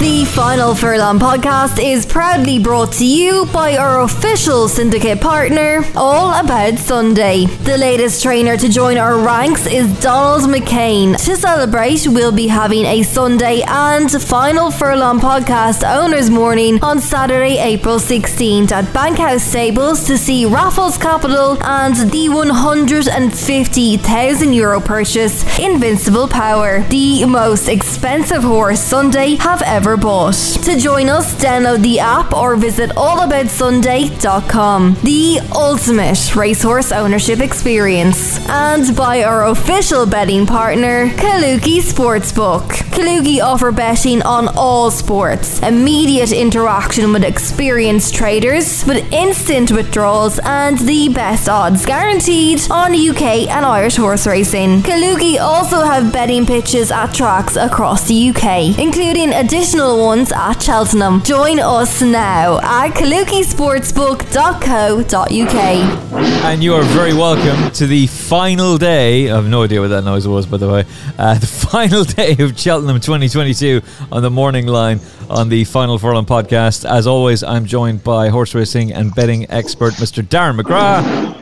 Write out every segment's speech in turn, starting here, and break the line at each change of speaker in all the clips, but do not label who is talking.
The Final Furlong podcast is proudly brought to you by our official syndicate partner, All About Sunday. The latest trainer to join our ranks is Donald McCain. To celebrate, we'll be having a Sunday and Final Furlong podcast owners morning on Saturday, April 16th at Bankhouse Stables to see Raffles Capital and the 150,000 euro purchase Invincible Power, the most expensive horse Sunday have ever bought. To join us, download the app or visit allaboutsunday.com. The ultimate racehorse ownership experience. And by our official betting partner, Kalooki Sportsbook. Kalooki offer betting on all sports, immediate interaction with experienced traders, with instant withdrawals and the best odds guaranteed on UK and Irish horse racing. Kaluki also have betting pitches at tracks across the UK, including additional ones at Cheltenham. Join us now at kalookisportsbook.co.uk.
And you are very welcome to the final day. I have no idea what that noise was, by the way. Uh, the final day of Cheltenham 2022 on the morning line on the Final Furlong podcast. As always, I'm joined by horse racing and betting expert Mr. Darren McGrath.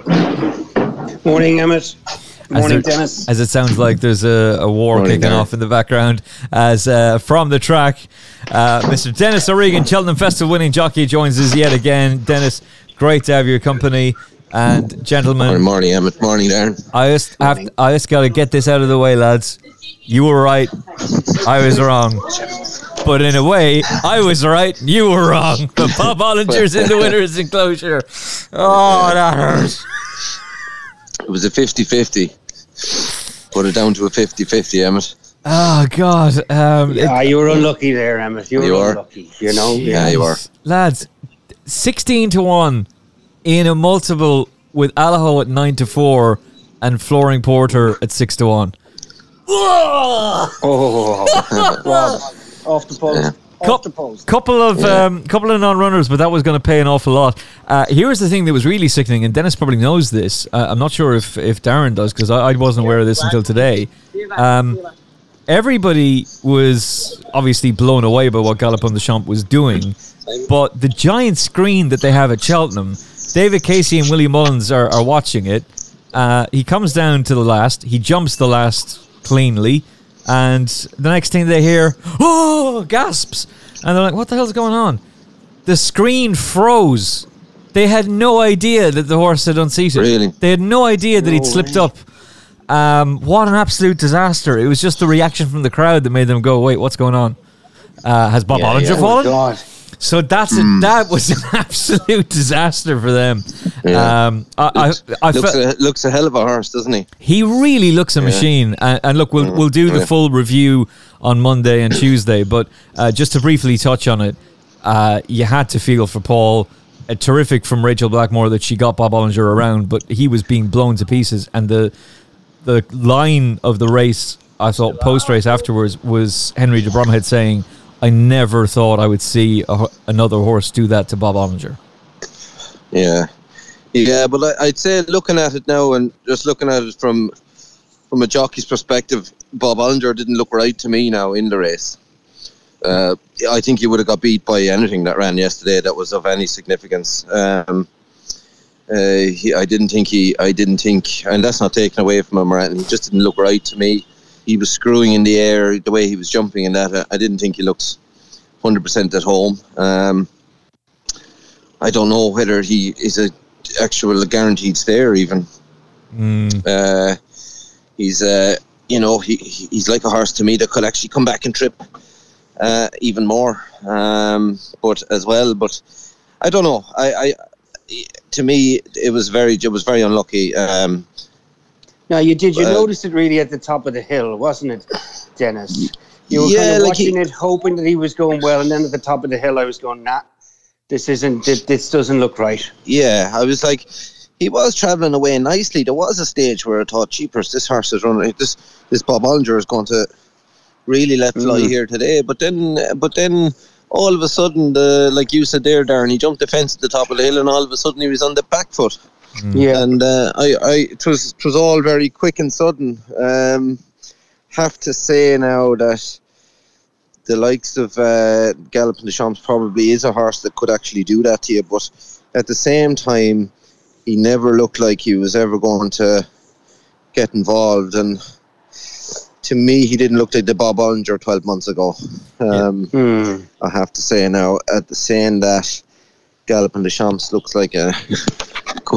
Morning, Emmet. Morning,
as, there-
Denis.
as it sounds like there's a, a war
Morning,
kicking
Darren.
off in the background. As uh, from the track, uh, Mr. Denis O'Regan, Cheltenham Festival winning jockey, joins us yet again. Denis, great to have your company. And gentlemen,
Morning, morning, Emmet. Morning, Darren.
I just have I just gotta get this out of the way, lads. You were right, I was wrong. But in a way, I was right, you were wrong. But Bob Olinger's in the winner's enclosure. Oh, that hurts.
It was a 50 50. Put it down to a 50 50, Emmet.
Oh God, um, it-
Ah, you were unlucky there, Emmet. You were
You are.
unlucky. You know.
Yeah, you are.
lads, sixteen to one in a multiple with Allaho at nine to four and Flooring Porter at six to one.
Oh, Rob, off the post. Off
Cou-
the post.
Couple of um, couple of non-runners, but that was going to pay an awful lot. Uh, here's the thing that was really sickening, and Denis probably knows this. Uh, I'm not sure if if Darren does because I, I wasn't aware of this until today. Um, everybody was obviously blown away by what Galopin Des Champs was doing, but the giant screen that they have at Cheltenham, David Casey and Willie Mullins are, are watching it. Uh, he comes down to the last, he jumps the last cleanly, and the next thing they hear, oh, gasps, and they're like, "What the hell's going on?" The screen froze. They had no idea that the horse had unseated.
Really?
They had no idea that he'd slipped
way.
up. Um, what an absolute disaster! It was just the reaction from the crowd that made them go, "Wait, what's going on?" Uh, has Bob
Yeah,
Olinger
yeah.
Oh,
fallen?
God.
So that's
Hmm.
a, that was an absolute disaster for them.
Yeah.
Um, I, I, I
Looks
fe-
a, looks a hell of a horse, doesn't he?
he really looks a machine. And, and look, we'll we'll do the
Yeah.
full review on Monday and Tuesday. But uh, just to briefly touch on it, uh, you had to feel for Paul. Uh, terrific from Rachel Blackmore that she got Bob Olinger around, but he was being blown to pieces. And the the line of the race, I thought post race afterwards was Henry de Bromhead saying, "I never thought I would see a, another horse do that to Bob Olinger."
Yeah. Yeah, but I, I'd say looking at it now and just looking at it from from a jockey's perspective, Bob Olinger didn't look right to me now in the race. Uh, I think he would have got beat by anything that ran yesterday that was of any significance. Um, uh, he, I didn't think he, I didn't think, and that's not taken away from him or anything. He just didn't look right to me. He was screwing in the air the way he was jumping and that. I, I didn't think he looked 100% at home. Um, I don't know whether he is a actual guaranteed stare even.
Mm.
Uh, he's uh, you know he, he- he's like a horse to me that could actually come back and trip uh, even more. Um, but as well, but I don't know. I, I to me it was very it was very unlucky. Um,
Now, you did you
Uh,
notice it really at the top of the hill, wasn't it, Denis? You were
Yeah,
kind of
like he-
watching it, hoping that he was going well, and then at the top of the hill, I was going, "Nah, this isn't. This, this doesn't look right."
yeah, I was like. He was travelling away nicely. There was a stage where I thought, "Cheapers, this horse is running. This this Bob Olinger is going to really let fly
Mm.
here today." But then, but then, all of a sudden, the like you said there, Darren, he jumped the fence at the top of the hill, and all of a sudden he was on the back foot.
Yeah,
and uh, I, I, it was, it was all very quick and sudden. Um, have to say now that the likes of uh, Galopin Des Champs probably is a horse that could actually do that to you, but at the same time, he never looked like he was ever going to get involved. And to me, he didn't look like the Bob Olinger 12 months ago. Um,
Hmm.
I have to say now, at the saying that Galopin Des Champs looks like a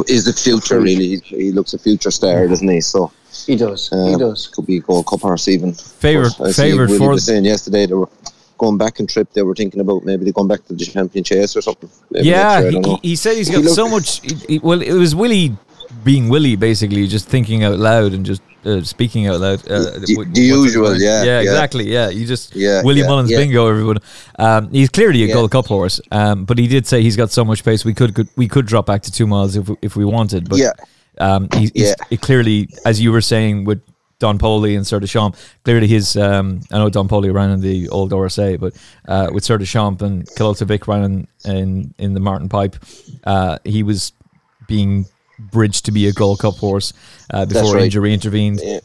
is the future really. He looks a future star, doesn't he? So
He does. he
um,
does.
could be a Gold Cup horse even.
Favourite-
But
favourite
Willie
for-
was saying yesterday they were going back and trip. They were thinking about maybe they going back to the champion chase or something. Maybe
yeah,
year,
he,
don't
he he said he's
He
got
looked-
so much. he- he- well, it was Willie being Willie, basically, just thinking out loud and just uh, speaking out loud. Uh,
The- the usual, yeah,
yeah,
yeah.
exactly. Yeah, you just
Yeah,
Willie
yeah,
Mullins
yeah.
bingo, everyone. Um, he's clearly a. Gold Cup horse, um, but he did say he's got so much pace we could, could we could drop back to two miles if if we wanted. But
Yeah.
um, he, he's clearly, as you were saying with Don Poli and Sir Des Champs, clearly his. Um, I know Don Poli ran in the old RSA, but uh, with Sir Des Champs and Killultagh Vic ran in, in in the Martin Pipe, uh, he was being bridged to be a Gold Cup horse uh, before
right.
injury intervened.
Yeah.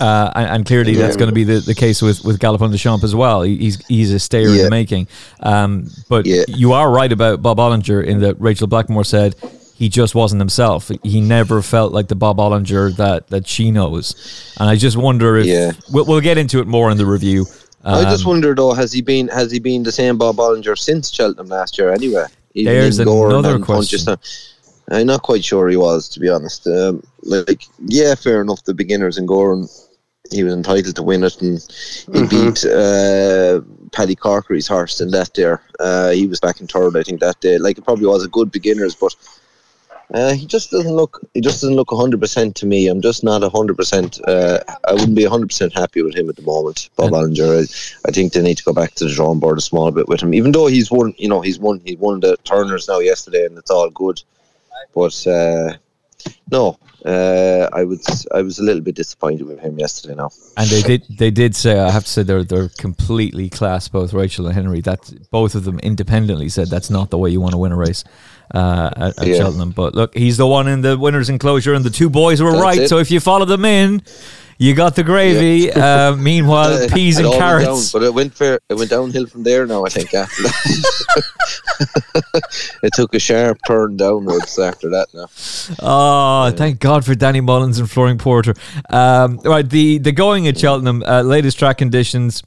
Uh, and, and clearly that's going to be the, the case with, with Galopin Des Champs as well. He's he's a stayer in the making. Um, but
Yeah.
you are right about Bob Olinger in that Rachel Blackmore said he just wasn't himself. He never felt like the Bob Olinger that, that she knows. And I just wonder if
Yeah.
we'll, we'll get into it more in the review.
I just
Um,
wonder though, has he been has he been the same Bob Olinger since Cheltenham last year? Anyway, Even
There's another
Punches
question.
I'm not quite sure he was, to be honest. Um, like, yeah, fair enough. The beginners in Gowran, he was entitled to win it, and he
Mhm.
beat uh, Paddy Corkery's horse in that there. Uh, he was back in third, I think, that day. Like, it probably was a good beginners, but uh, he just doesn't look. He just doesn't look hundred percent to me. I'm just not hundred percent. Uh, I wouldn't be hundred percent happy with him at the moment, Bob Olinger. I, I think they need to go back to the drawing board a small bit with him. Even though he's won, you know, he's won. He won the Turners now yesterday, and it's all good. But uh, no, uh, I was I was a little bit disappointed with him yesterday. Now,
And they did they did say I have to say they're they're completely class both Rachel and Henry. That both of them independently said that's not the way you want to win a race uh, at, at
Yeah.
Cheltenham. But look, he's the one in the winners enclosure, and the two boys were
That's
right.
it.
So if you follow them in, you got the gravy. Uh, meanwhile, peas and
went down,
carrots.
but it went fair. It went downhill from there. Now I think after that, it took a sharp turn downwards after that. Now.
Oh, thank God for Danny Mullins and Flooring Porter. Um, right, the the going at Cheltenham, uh, latest track conditions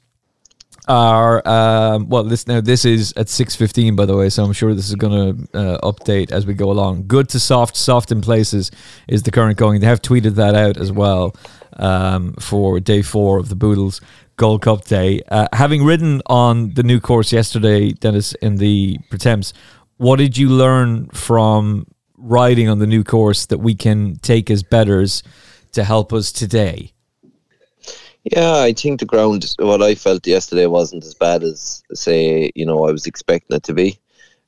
are um, well. This now this is at six fifteen, by the way. So I'm sure this is going to uh, update as we go along. Good to soft, soft in places is the current going. They have tweeted that out as well um, for day four of the Boodles Gold Cup Day. Uh, having ridden on the new course yesterday, Denis, in the Pertemps, what did you learn from riding on the new course that we can take as betters to help us today?
Yeah, I think the ground. What I felt yesterday wasn't as bad as say you know I was expecting it to be.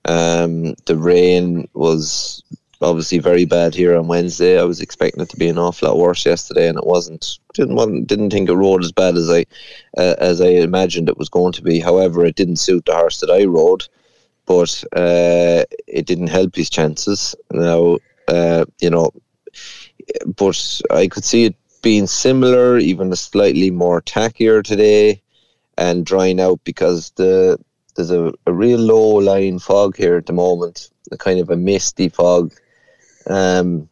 Um, the rain was obviously very bad here on Wednesday. I was expecting it to be an awful lot worse yesterday, and it wasn't. Didn't want, didn't think it rode as bad as I uh, as I imagined it was going to be. However, it didn't suit the horse that I rode, but uh, it didn't help his chances. Now, uh, you know, but I could see it being similar, even a slightly more tackier today, and drying out because the there's a, a real low lying fog here at the moment, a kind of a misty fog. Um,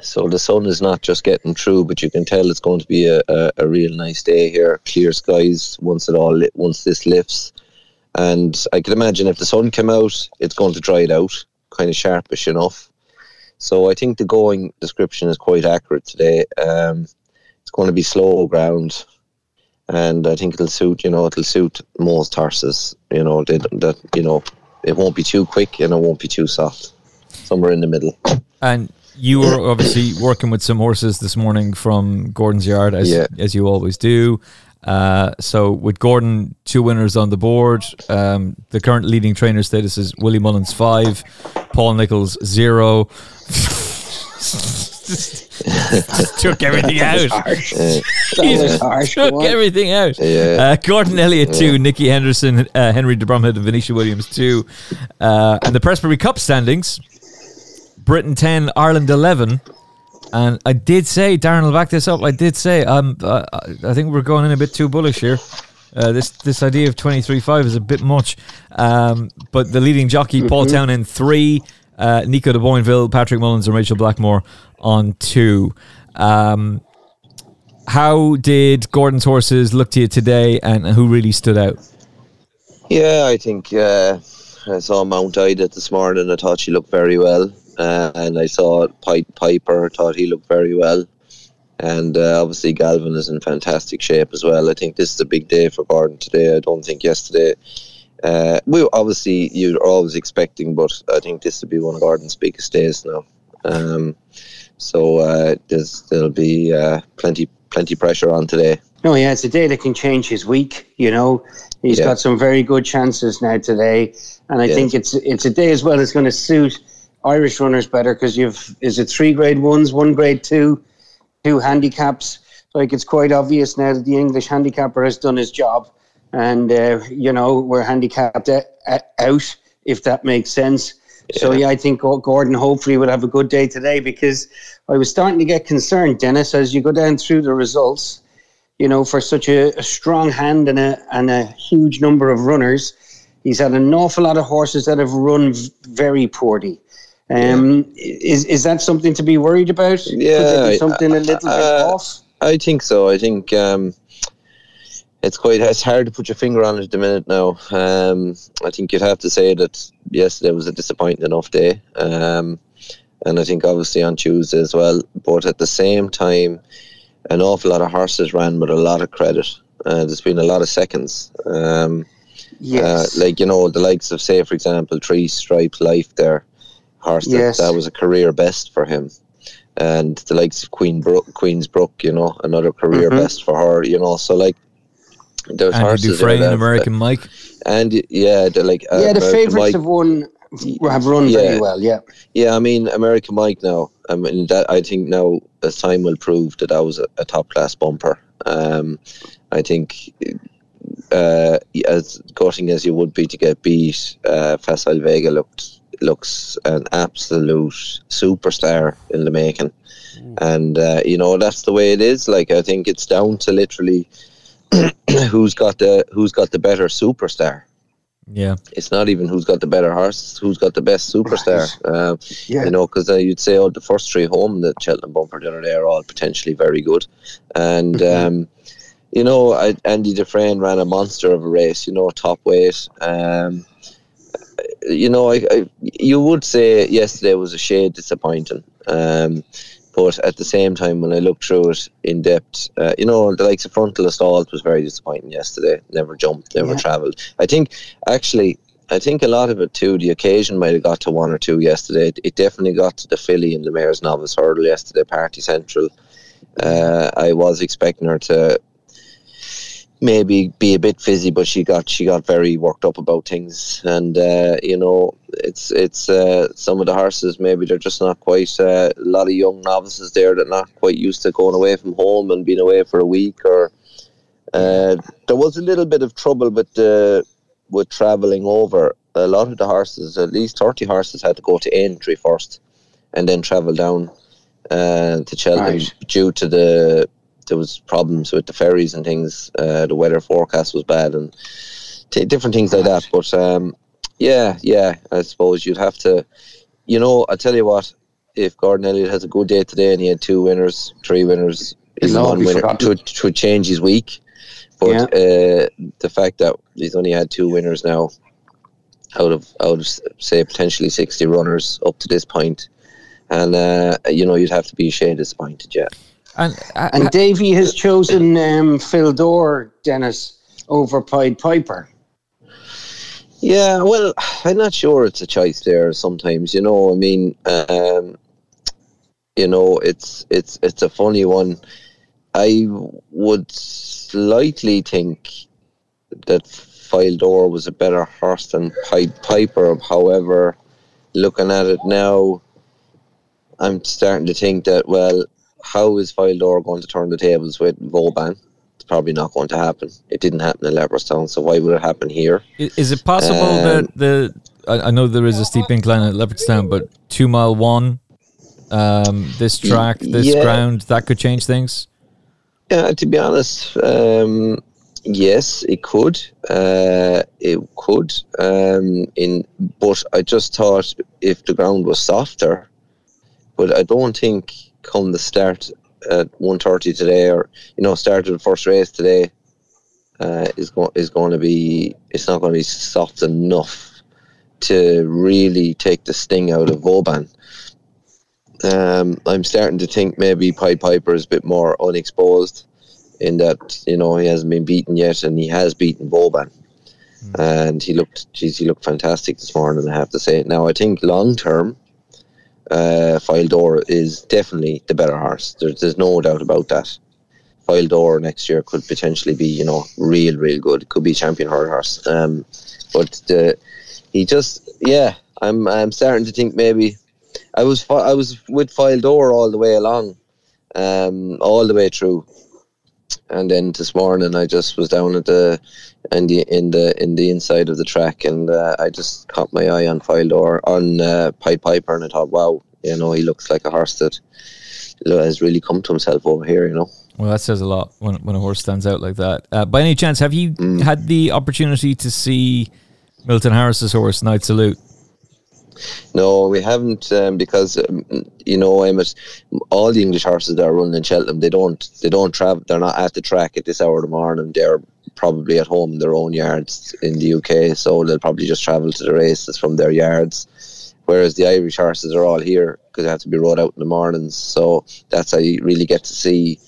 so the sun is not just getting through, but you can tell it's going to be a, a, a real nice day here. Clear skies once it all once this lifts, and I can imagine if the sun came out, it's going to dry it out, kind of sharpish enough. So I think the going description is quite accurate today. Um, it's going to be slow ground, and I think it'll suit. You know, it'll suit most horses. You know, they, that you know, it won't be too quick and it won't be too soft. Somewhere in the middle.
And you were obviously working with some horses this morning from Gordon's Yard, as
Yeah.
as you always do. Uh, so with Gordon, two winners on the board. Um, the current leading trainer status is Willie Mullins five, Paul Nicholls zero. Took everything out.
Harsh.
Uh,
harsh.
Took
Go
everything out.
Yeah.
Uh, Gordon Elliott two, Nicky Henderson, uh, Henry de Bromhead, and Venetia Williams two, uh, and the Prestbury Cup standings: Britain ten, Ireland eleven. And I did say, Darren will back this up. I did say, um, uh, I think we're going in a bit too bullish here. Uh, this this idea of twenty three five is a bit much. Um, but the leading jockey mm-hmm. Paul Townend three, uh, Nico de Boinville, Patrick Mullins, and Rachel Blackmore on two. Um, how did Gordon's horses look to you today, and who really stood out?
Yeah, I think uh, I saw Mount Ida this morning. I thought she looked very well, uh, and I saw Piper. Thought he looked very well, and uh, obviously Galvin is in fantastic shape as well. I think this is a big day for Gordon today. I don't think yesterday. Uh, we obviously you're always expecting, but I think this will be one of Gordon's biggest days now. Um, so uh, there's there'll be uh, plenty plenty pressure on today.
No, yeah, it's a day that can change his week. You know, he's yeah. got some very good chances now today, and I think it's it's a day as well that's going to suit Irish runners better because you've is it three grade ones, one grade two, two handicaps. Like it's quite obvious now that the English handicapper has done his job, and uh, you know we're handicapped out if that makes sense. Yeah. So yeah, I think Gordon hopefully will have a good day today because I was starting to get concerned, Denis, as you go down through the results. You know, for such a, a strong hand and a and a huge number of runners, he's had an awful lot of horses that have run very poorly. Um, is is that something to be worried about?
Yeah,
something a little uh, bit off.
I think so. I think um, it's quite it's hard to put your finger on it at the minute now. Um, I think you'd have to say that yesterday was a disappointing enough day, um, and I think obviously on Tuesday as well. But at the same time, an awful lot of horses ran with a lot of credit. Uh, there's been a lot of seconds. Um,
yes.
Uh, like you know the likes of say for example Three Stripe Life there, horse yes. that, that was a career best for him and the likes of Queen Brook, Queen's Brook, you know, another career mm-hmm. best for her, you know. So like,
there's Andy horses Dufresne, there that, American that, Mike,
and yeah, the like
uh, yeah, the favourites have won have run yeah. very well. Yeah,
yeah. I mean, American Mike now. I mean that I think now as time will prove that that was a, a top class bumper. Um, I think. Uh, as gutting as you would be to get beat, uh, Facile Vega looked looks an absolute superstar in the making. Mm. And, uh, you know, that's the way it is. Like, I think it's down to literally who's got the who's got the better superstar.
Yeah,
it's not even who's got the better horse, who's got the best superstar. Right. Uh, yeah. You know, because uh, you'd say, oh, the first three home that Cheltenham bumper the other day are all potentially very good, and mm-hmm. um, you know, I, Andy Dufresne ran a monster of a race. You know, top weight. Um, you know, I, I, you would say yesterday was a shade disappointing. Um, but at the same time, when I looked through it in depth, uh, you know, the likes of frontal assault was very disappointing yesterday. Never jumped, never yeah. travelled. I think actually, I think a lot of it too. The occasion might have got to one or two yesterday. It, it definitely got to the filly in the Mayor's Novice Hurdle yesterday, Party Central. Uh, I was expecting her to maybe be a bit fizzy, but she got she got very worked up about things, and uh, you know it's it's uh, some of the horses maybe they're just not quite uh, a lot of young novices there that are not quite used to going away from home and being away for a week or uh, there was a little bit of trouble with uh, with travelling over. A lot of the horses, at least thirty horses, had to go to Aintree first, and then travel down uh, to Cheltenham right. due to the there was problems with the ferries and things. Uh, the weather forecast was bad and t- different things like that. But um, yeah, yeah, I suppose you'd have to, you know, I tell you what, if Gordon Elliott has a good day today and he had two winners, three winners, he's one winner, to, to change his week. But yeah. uh, the fact that he's only had two winners now, out of out of say potentially sixty runners up to this point, and uh, you know you'd have to be shade disappointed, yeah.
And, uh, and Davy has chosen um, Fil Dor, Denis, over Pied Piper.
Yeah, well, I'm not sure it's a choice there. Sometimes, you know, I mean, um, you know, it's it's it's a funny one. I would slightly think that Fil Dor was a better horse than Pied Piper. However, looking at it now, I'm starting to think that well, how is Fil Dor going to turn the tables with Vauban? It's probably not going to happen. It didn't happen in Leopardstown, so why would it happen here?
Is it possible um, that the I, know there is a steep incline at Leopardstown, but two mile one, um, this track, this yeah. ground, that could change things.
Yeah, to be honest, um, yes, it could. Uh, it could. Um, in but I just thought if the ground was softer, but I don't think come the start at 1.30 today, or you know, start of the first race today, uh, is going is going to be it's not going to be soft enough to really take the sting out of Vauban. Um, I'm starting to think maybe Pied Piper is a bit more unexposed in that you know he hasn't been beaten yet, and he has beaten Vauban, mm. and he looked, geez, he looked fantastic this morning. I have to say. Now I think long term, uh, Fil Dor is definitely the better horse. There's, there's no doubt about that. Fil Dor next year could potentially be, you know, real, real good. Could be champion hard horse. Um, but the, he just, yeah, I'm, I'm starting to think maybe I was, I was with Fil Dor all the way along, um, all the way through, and then this morning I just was down at the in the in the in the inside of the track, and uh, I just caught my eye on Fil Dor on uh, Pied Piper, and I thought, wow, you know, he looks like a horse that has really come to himself over here, you know.
Well, that says a lot when when a horse stands out like that. Uh, by any chance, have you mm. had the opportunity to see Milton Harris's horse, Knight Salute?
No, we haven't um, because um, you know Emmet, all the English horses that are running in Cheltenham, they don't they don't travel. They're not at the track at this hour of the morning. They're probably at home in their own yards in the UK, so they'll probably just travel to the races from their yards. Whereas the Irish horses are all here because they have to be rode out in the mornings. So that's how you really get to see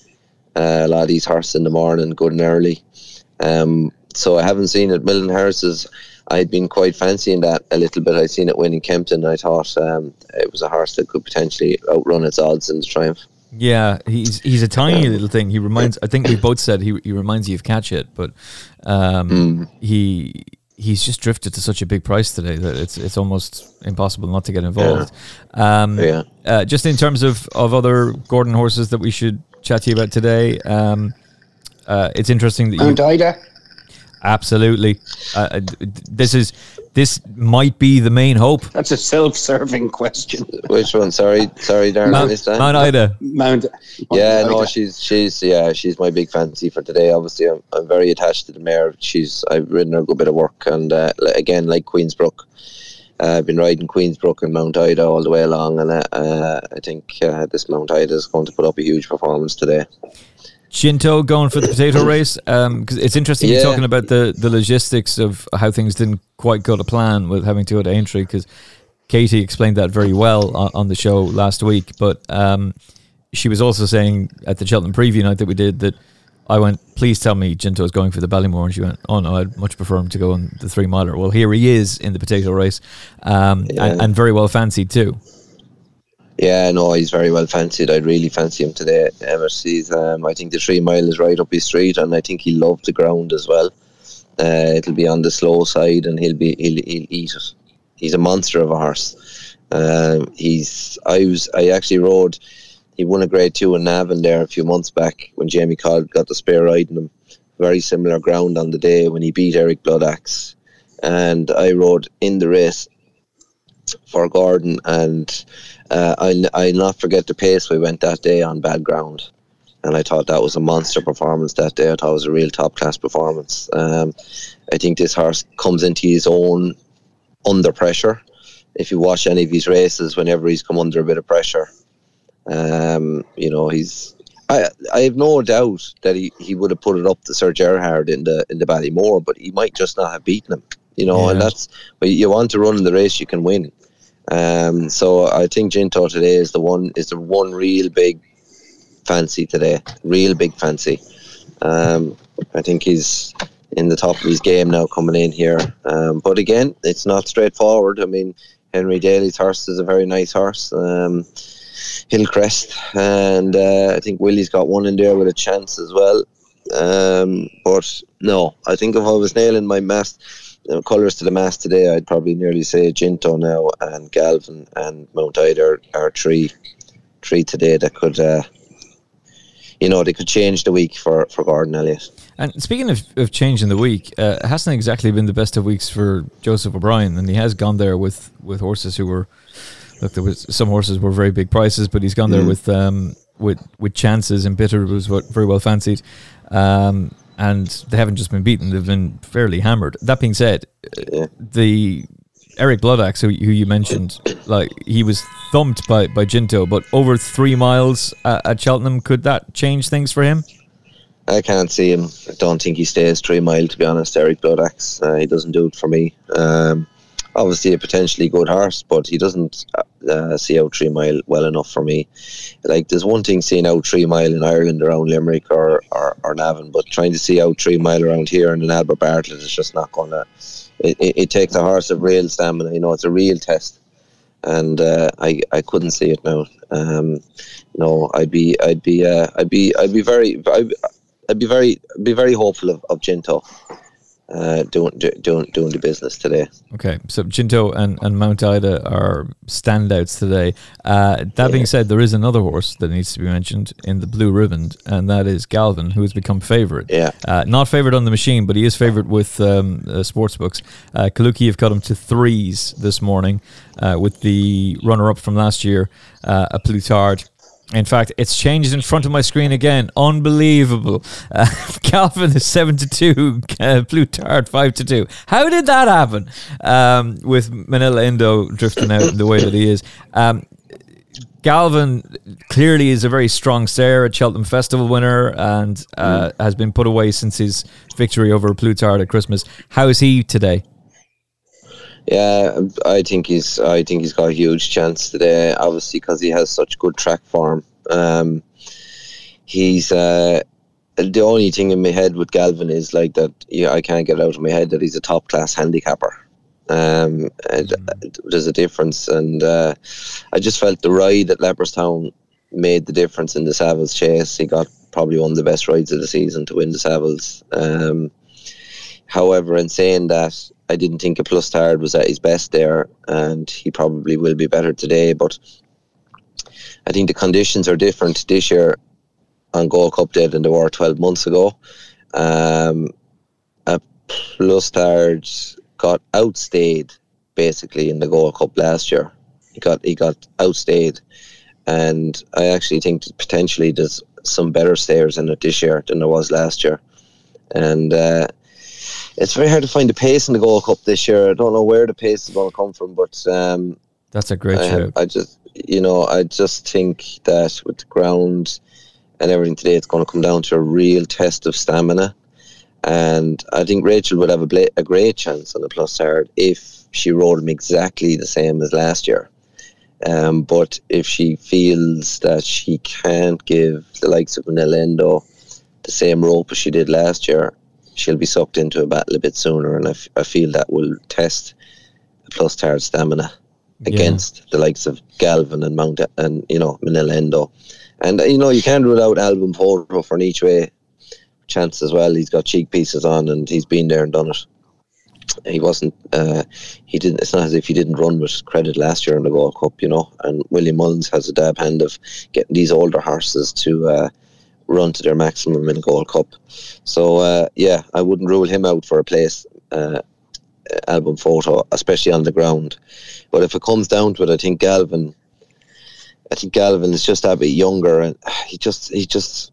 uh, a lot of these horses in the morning, good and early. Um, so I haven't seen it. Milton Harris's I'd been quite fancying that a little bit. I'd seen it win in Kempton. I thought um, it was a horse that could potentially outrun its odds in the Triumph.
Yeah, he's he's a tiny little thing. He reminds. I think we both said he he reminds you of Catch It, but um, mm. he he's just drifted to such a big price today that it's it's almost impossible not to get involved.
Yeah. Um, yeah.
Uh, just in terms of of other Gordon horses that we should chat to you about today. Um, uh, it's interesting that
Mount Ida.
Absolutely. Uh, uh this is this might be the main hope.
That's a self-serving question.
Which one? Sorry, sorry, Darren.
Mount, Mount Ida.
Mount.
Yeah, Mount no, Ida. she's she's yeah, she's my big fancy for today. Obviously, I'm, I'm very attached to the mare. She's I've ridden her a good bit of work, and uh, again, like Queens Brook. Uh, I've been riding Queens Brook and Mount Ida all the way along, and uh, uh I think uh, this Mount Ida is going to put up a huge performance today.
Ginto going for the potato race because um, it's interesting yeah. you're talking about the the logistics of how things didn't quite go to plan with having to go to Aintree because Katie explained that very well on, on the show last week. But um, she was also saying at the Cheltenham preview night that we did that I went, please tell me Ginto is going for the Ballymore. And she went, oh no, I'd much prefer him to go on the three miler. Well, here he is in the potato race um, yeah. and, and, very well fancied too.
Yeah, no, he's very well fancied. I'd really fancy him today. He's, um, I think the three mile is right up his street, and I think he loves the ground as well. Uh, it'll be on the slow side, and he'll be he'll, he'll eat it. He's a monster of a horse. Um, he's I was I actually rode. He won a grade two in Navan there a few months back when Jamie Codd got the spare riding him. Very similar ground on the day when he beat Eric Bloodaxe, and I rode in the race for Gordon, and uh, I'll, I'll not forget the pace we went that day on bad ground. And I thought that was a monster performance that day. I thought it was a real top class performance. Um, I think this horse comes into his own under pressure. If you watch any of his races, whenever he's come under a bit of pressure, um, you know he's. I I have no doubt that he, he would have put it up to Sir Gerhard in the in the Ballymore, but he might just not have beaten him. You know, yeah. and that's you want to run in the race you can win. Um, so I think Ginto today is the one is the one real big fancy today, real big fancy. Um, I think he's in the top of his game now coming in here. Um, but again, it's not straightforward. I mean, Henry Daly's horse is a very nice horse. Um, Hillcrest, and uh, I think Willie's got one in there with a chance as well. Um, but no, I think if I was nailing my mast uh, colours to the mast today, I'd probably nearly say Ginto now and Galvin and Mount Ida are, are three, three today that could, uh, you know, they could change the week for, for Gordon Elliott.
And speaking of, of changing the week, uh, it hasn't exactly been the best of weeks for Joseph O'Brien, and he has gone there with, with horses who were, look, there was some horses were very big prices, but he's gone there mm. with um, with with chances, and Bitter was very well fancied. Um, and they haven't just been beaten; they've been fairly hammered. That being said, the Eric Bloodaxe, who, who, you mentioned, like he was thumped by by Ginto, but over three miles uh, at Cheltenham, could that change things for him?
I can't see him. I don't think he stays three mile. To be honest, Eric Bloodaxe, uh, he doesn't do it for me. Um, obviously a potentially good horse, but he doesn't uh, see out three mile well enough for me. Like there's one thing seeing out three mile in Ireland around Limerick or, or, or Navan, but trying to see out three mile around here in an Albert Bartlett is just not going to. It, it, it, takes a horse of real stamina. You know, it's a real test, and uh, I I couldn't see it now. Um, no, I'd be I'd be uh, I'd be I'd be very I'd, I'd be very be very hopeful of, of Ginto uh, doing do, doing doing the business today.
Okay, so Ginto and, and Mount Ida are standouts today. Uh, that yeah. being said, there is another horse that needs to be mentioned in the blue ribbon, and that is Galvin, who has become favourite.
Yeah,
uh, not favourite on the machine, but he is favourite with um, uh, sports books. Uh, Kalooki have cut him to threes this morning, uh, with the runner-up from last year, uh, A Plus Tard. In fact, it's changed in front of my screen again. Unbelievable. Uh, Galvin is 7 to 2, uh, Plus Tard 5 to 2. How did that happen? Um, with Minella Indo drifting out the way that he is. Um, Galvin clearly is a very strong stayer at Cheltenham Festival winner and uh, mm. has been put away since his victory over Plus Tard at Christmas. How is he today?
Yeah, I think he's. I think he's got a huge chance today. Obviously, because he has such good track form. Um, he's uh, the only thing in my head with Galvin is like that. Yeah, I can't get out of my head that he's a top class handicapper. Um, mm. there's a difference, and uh, I just felt the ride at Leopardstown made the difference in the Savills chase. He got probably one of the best rides of the season to win the Savills. Um, however, in saying that, I didn't think A Plus Tard was at his best there, and he probably will be better today. But I think the conditions are different this year on Gold Cup Day than they were 12 months ago. Um, a Plutard got outstayed basically in the Gold Cup last year. He got he got outstayed, and I actually think potentially there's some better stayers in it this year than there was last year, and. Uh, it's very hard to find the pace in the Gold Cup this year. I don't know where the pace is going to come from, but um,
that's a great show.
I just, you know, I just think that with the ground and everything today, it's going to come down to a real test of stamina. And I think Rachel would have a, bla- a great chance on the plus Plutard if she rode him exactly the same as last year. Um, but if she feels that she can't give the likes of Minella Indo the same rope as she did last year, she'll be sucked into a battle a bit sooner, and I, f- I feel that will test the tired stamina against yeah. the likes of Galvin and Mount and you know Minella Indo. And you know you can't rule out Al Boum Photo for an each way chance as well. He's got cheek pieces on and he's been there and done it. He wasn't. Uh, he didn't. It's not as if he didn't run with credit last year in the Gold Cup, you know. And William Mullins has a dab hand of getting these older horses to uh, run to their maximum in a Gold Cup. So uh, yeah, I wouldn't rule him out for a place uh, Al Boum Photo, especially on the ground. But if it comes down to it, I think Galvin. I think Galvin is just a bit younger, and he just he just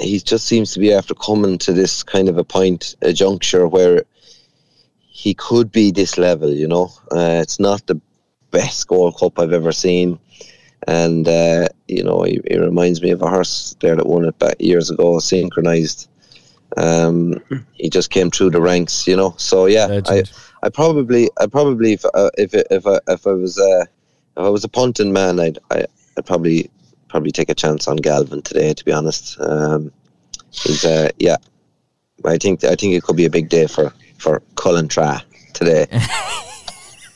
he just seems to be after coming to this kind of a point, a juncture where he could be this level. You know, uh, it's not the best Gold Cup I've ever seen and uh, you know he, he, reminds me of a horse there that won it back years ago, Synchronised. Um, he just came through the ranks, you know. So yeah, I, I probably, I probably, if uh, if if I, if I was uh, if I was a punting man, I'd I, I'd probably probably take a chance on Galvin today. To be honest, um, he's uh, yeah, I think I think it could be a big day for for Cullentra today.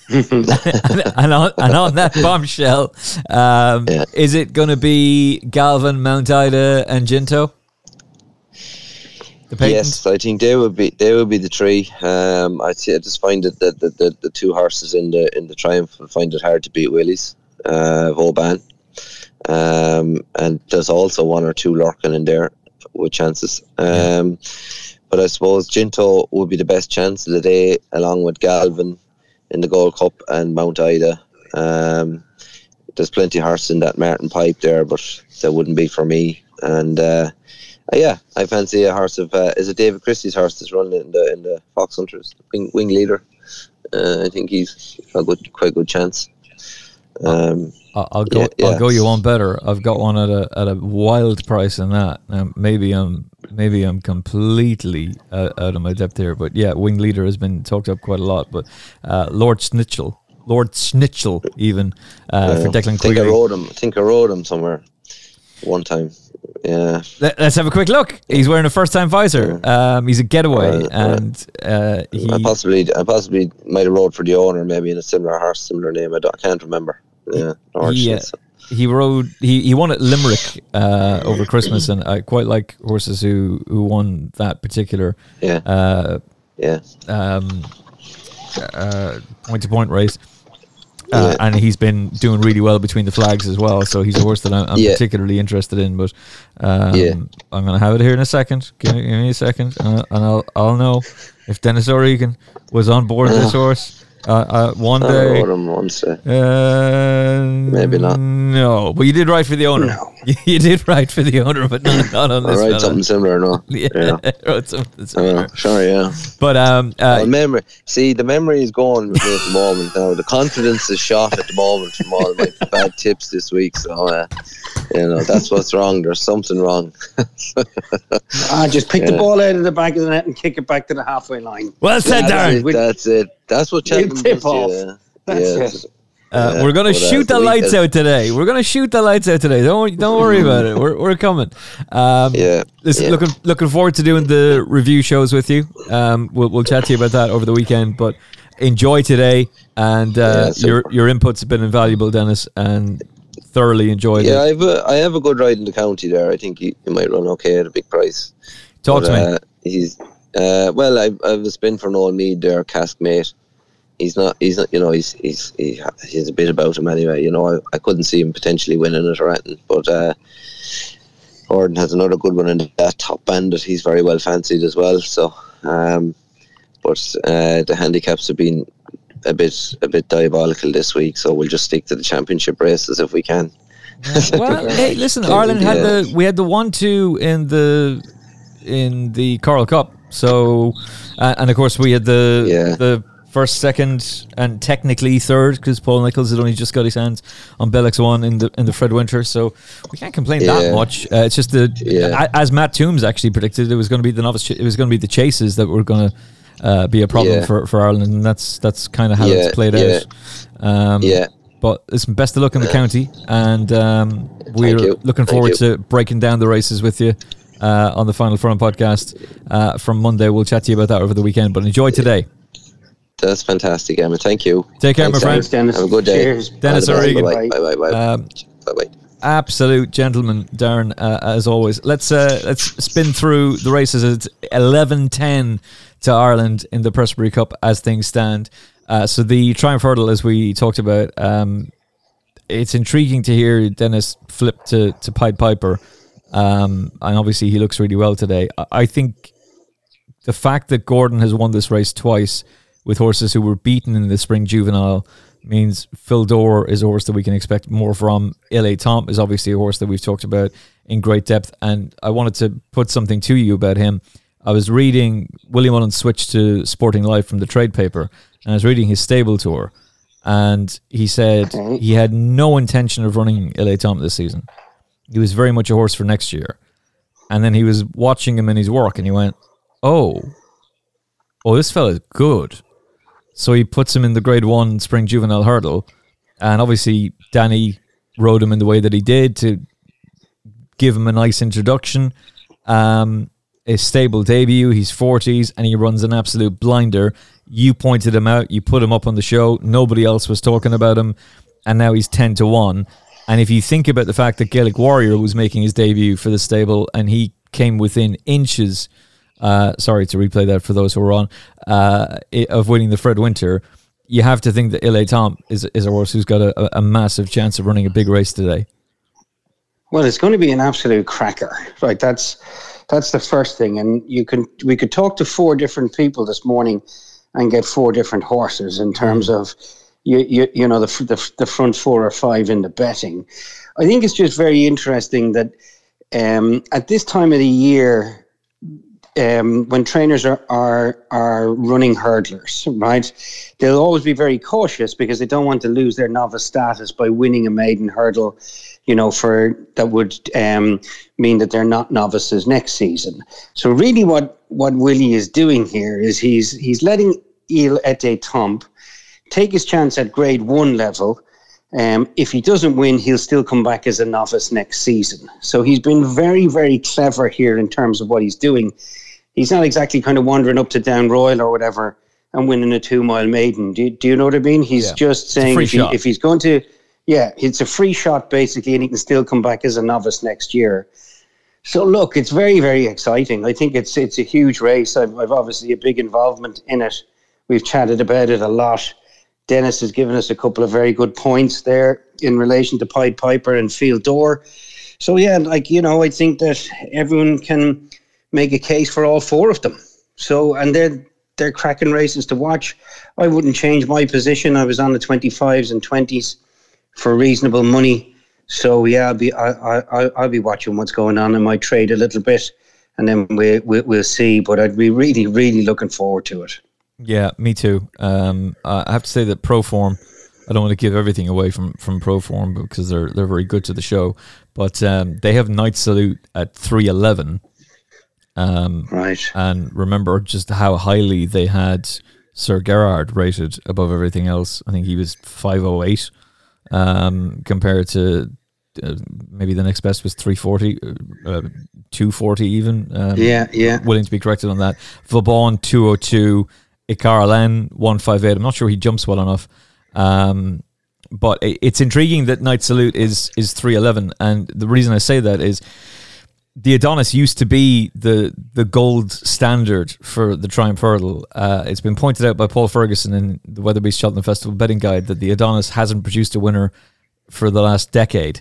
and, on, and on that bombshell, um, yeah. is it going to be Galvin, Mount Ida, and Ginto?
Yes, I think they would be they would be the three. Um, I, I just find it that the, the, the, two horses in the in the Triumph find it hard to beat Willie's uh, Vauban, um, and there's also one or two lurking in there with chances. Um, but I suppose Ginto would be the best chance of the day, along with Galvin in the Gold Cup and Mount Ida. Um, there's plenty of horses in that Martin Pipe there, but that wouldn't be for me. And uh, Uh, yeah, I fancy a horse of uh, is it David Christie's horse that's running in the in the Fox Hunters wing, Winged Leader. Uh, I think he's a good, quite good chance. Um,
I'll, go.
yeah, yeah.
I'll go you one better. I've got one at a at a wild price in that. Maybe I'm maybe I'm completely uh, out of my depth here, but yeah, Winged Leader has been talked up quite a lot. But uh, Lord Snitchell, Lord Snitchell, even uh, for
I
Declan
think I rode him. I think I rode him somewhere one time. Yeah,
Let, us have a quick look. He's wearing a first time visor. Um, he's a getaway, and uh, he.
I possibly I possibly might have rode for the owner, maybe in a similar horse, similar name. I, don't, I can't remember. Yeah,
He, uh, he rode he, he won at Limerick uh, over Christmas and I quite like horses who, who won that particular
yeah,
uh,
yeah.
um, uh, point to point race. Uh,
Yeah.
And he's been doing really well between the flags as well. So he's a horse that I'm, I'm
Yeah.
particularly interested in. But um,
Yeah.
I'm going to have it here in a second. Give me, give me a second, uh, and I'll I'll know if Denis O'Regan was on board this horse uh, uh, one
I
day.
rode him once. Uh,
Uh,
Maybe not.
No, but you did right for the owner.
No.
You did right for the owner, but not, not on
I
this.
ride
fella.
something similar, no?
Yeah,
yeah.
wrote something similar.
know, sure, yeah.
But um, uh,
Well, memory. See, the memory is gone at the moment now. The confidence is shot at the moment from all my bad tips this week. So, uh, you know, that's what's wrong. There's something wrong.
I just pick the ball out of the back of the net and kick it back to the halfway line.
well said,
that's,
Darren.
it, that's it. That's what
We'll
Cheltenham
tip
does,
off.
Yeah.
That's
yeah.
it.
Uh,
Yeah,
we're gonna shoot the
the
lights out today. We're gonna shoot the lights out today. Don't don't worry about it. We're, we're coming. Um,
Yeah,
Listen,
yeah.
looking looking forward to doing the review shows with you. Um, we'll we'll chat to you about that over the weekend. But enjoy today, and uh,
Yeah, so-
your your inputs have been invaluable, Denis, and thoroughly enjoyed it.
Yeah, I have a I have a good ride in the county there. I think you, he might run okay at a big price.
Talk
But,
to me.
Uh, he's uh, well. I I have a spin for old Meade there, cask mate. He's not. He's not. You know. He's he's he, he's a bit about him anyway. You know. I, I couldn't see him potentially winning it or anything. But uh, Gordon has another good one in that top bandit. He's very well fancied as well. So, um, but uh, the handicaps have been a bit a bit diabolical this week. So we'll just stick to the championship races if we can.
well, hey, listen, Ireland had
Yeah.
the we had the one two in the in the Coral Cup. So, uh, and of course we had the
Yeah.
the first, second, and technically third because Paul Nicholls had only just got his hands on Bellex one in the in the Fred Winter. So we can't complain that much. Uh, it's just the
Yeah.
as Matt Toombs actually predicted, it was going to be the novice. Ch- it was going to be the chases that were going to. Uh, be a problem
Yeah.
for, for Ireland, and that's that's kind of how
Yeah,
it's played
yeah.
out. Um,
Yeah.
but it's best of luck in the county, and um, we're looking
Thank
forward
you.
to breaking down the races with you uh, on the Final Furlong podcast uh, from Monday. We'll chat to you about that over the weekend. But enjoy today.
That's fantastic, Emma. Thank you.
Take care, my
Thanks,
friend.
Thanks, Denis.
Have a good day.
Cheers.
Denis
All the.
O'Regan.
Bye bye bye bye.
Um,
bye bye.
absolute gentleman, Darren. Uh, as always, let's uh, let's spin through the races. It's eleven ten to Ireland in the Prestbury Cup as things stand. Uh, so the Triumph Hurdle, as we talked about, um, it's intriguing to hear Denis flip to to Pied Piper, um, and obviously he looks really well today. I, think the fact that Gordon has won this race twice with horses who were beaten in the spring juvenile means Fil Dor is a horse that we can expect more from. Il Etait Temps is obviously a horse that we've talked about in great depth, and I wanted to put something to you about him. I was reading William Mullen switched to Sporting Life from the trade paper, and I was reading his stable tour, and he said he had no intention of running Il Etait Temps this season. He was very much a horse for next year. And then he was watching him in his work and he went, Oh, oh, this fella's good. So he puts him in the grade one spring juvenile hurdle. And obviously, Danny rode him in the way that he did to give him a nice introduction. Um, a stable debut. He's 40s and he runs an absolute blinder. You pointed him out. You put him up on the show. Nobody else was talking about him. And now he's 10 to 1. And if you think about the fact that Gaelic Warrior was making his debut for the stable and he came within inches, uh, sorry to replay that for those who are on, uh, of winning the Fred Winter, you have to think that Il Etait Temps is, is a horse who's got a, a massive chance of running a big race today.
Well, it's going to be an absolute cracker. Right, that's that's the first thing. And you can we could talk to four different people this morning and get four different horses in terms of you you, you know the, the the front four or five in the betting. I think it's just very interesting that um, at this time of the year, um, when trainers are, are are running hurdlers, right, they'll always be very cautious because they don't want to lose their novice status by winning a maiden hurdle. You know, for that would um, mean that they're not novices next season. So really, what what Willie is doing here is he's he's letting Il Etait-Temps take his chance at Grade One level um, if he doesn't win, he'll still come back as a novice next season. So he's been very, very clever here in terms of what he's doing. He's not exactly kind of wandering up to Down Royal or whatever and winning a two mile maiden. Do, do you know what I mean? He's yeah. just saying if, he, if he's going to, yeah, it's a free shot basically, and he can still come back as a novice next year. So look, it's very, very exciting. I think it's it's a huge race. I've, I've obviously a big involvement in it. We've chatted about it a lot. Denis has given us a couple of very good points there in relation to Pied Piper and Fil Dor. So yeah, like you know, I think that everyone can make a case for all four of them. So and they're they're cracking races to watch. I wouldn't change my position. I was on the twenty fives and twenties for reasonable money. So yeah, I'll be I, I I'll be watching what's going on. I might trade a little bit, and then we, we we'll see. But I'd be really really looking forward to it.
Yeah, me too. Um, I have to say that Proform. I don't want to give everything away from from Proform because they're they're very good to the show, but um, they have Knight Salute at three eleven.
Um, right.
And remember just how highly they had Sir Gerhard rated above everything else. I think he was five oh eight, um, compared to uh, maybe the next best was 340, uh, 240 even.
Um, yeah, yeah.
Willing to be corrected on that. Vauban 202, Icarlen 158. I'm not sure he jumps well enough. Um, but it's intriguing that Knight Salute is is 311. And the reason I say that is the Adonis used to be the the gold standard for the Triumph Hurdle. Uh, it's been pointed out by Paul Ferguson in the Weatherby's Cheltenham Festival betting guide that the Adonis hasn't produced a winner for the last decade.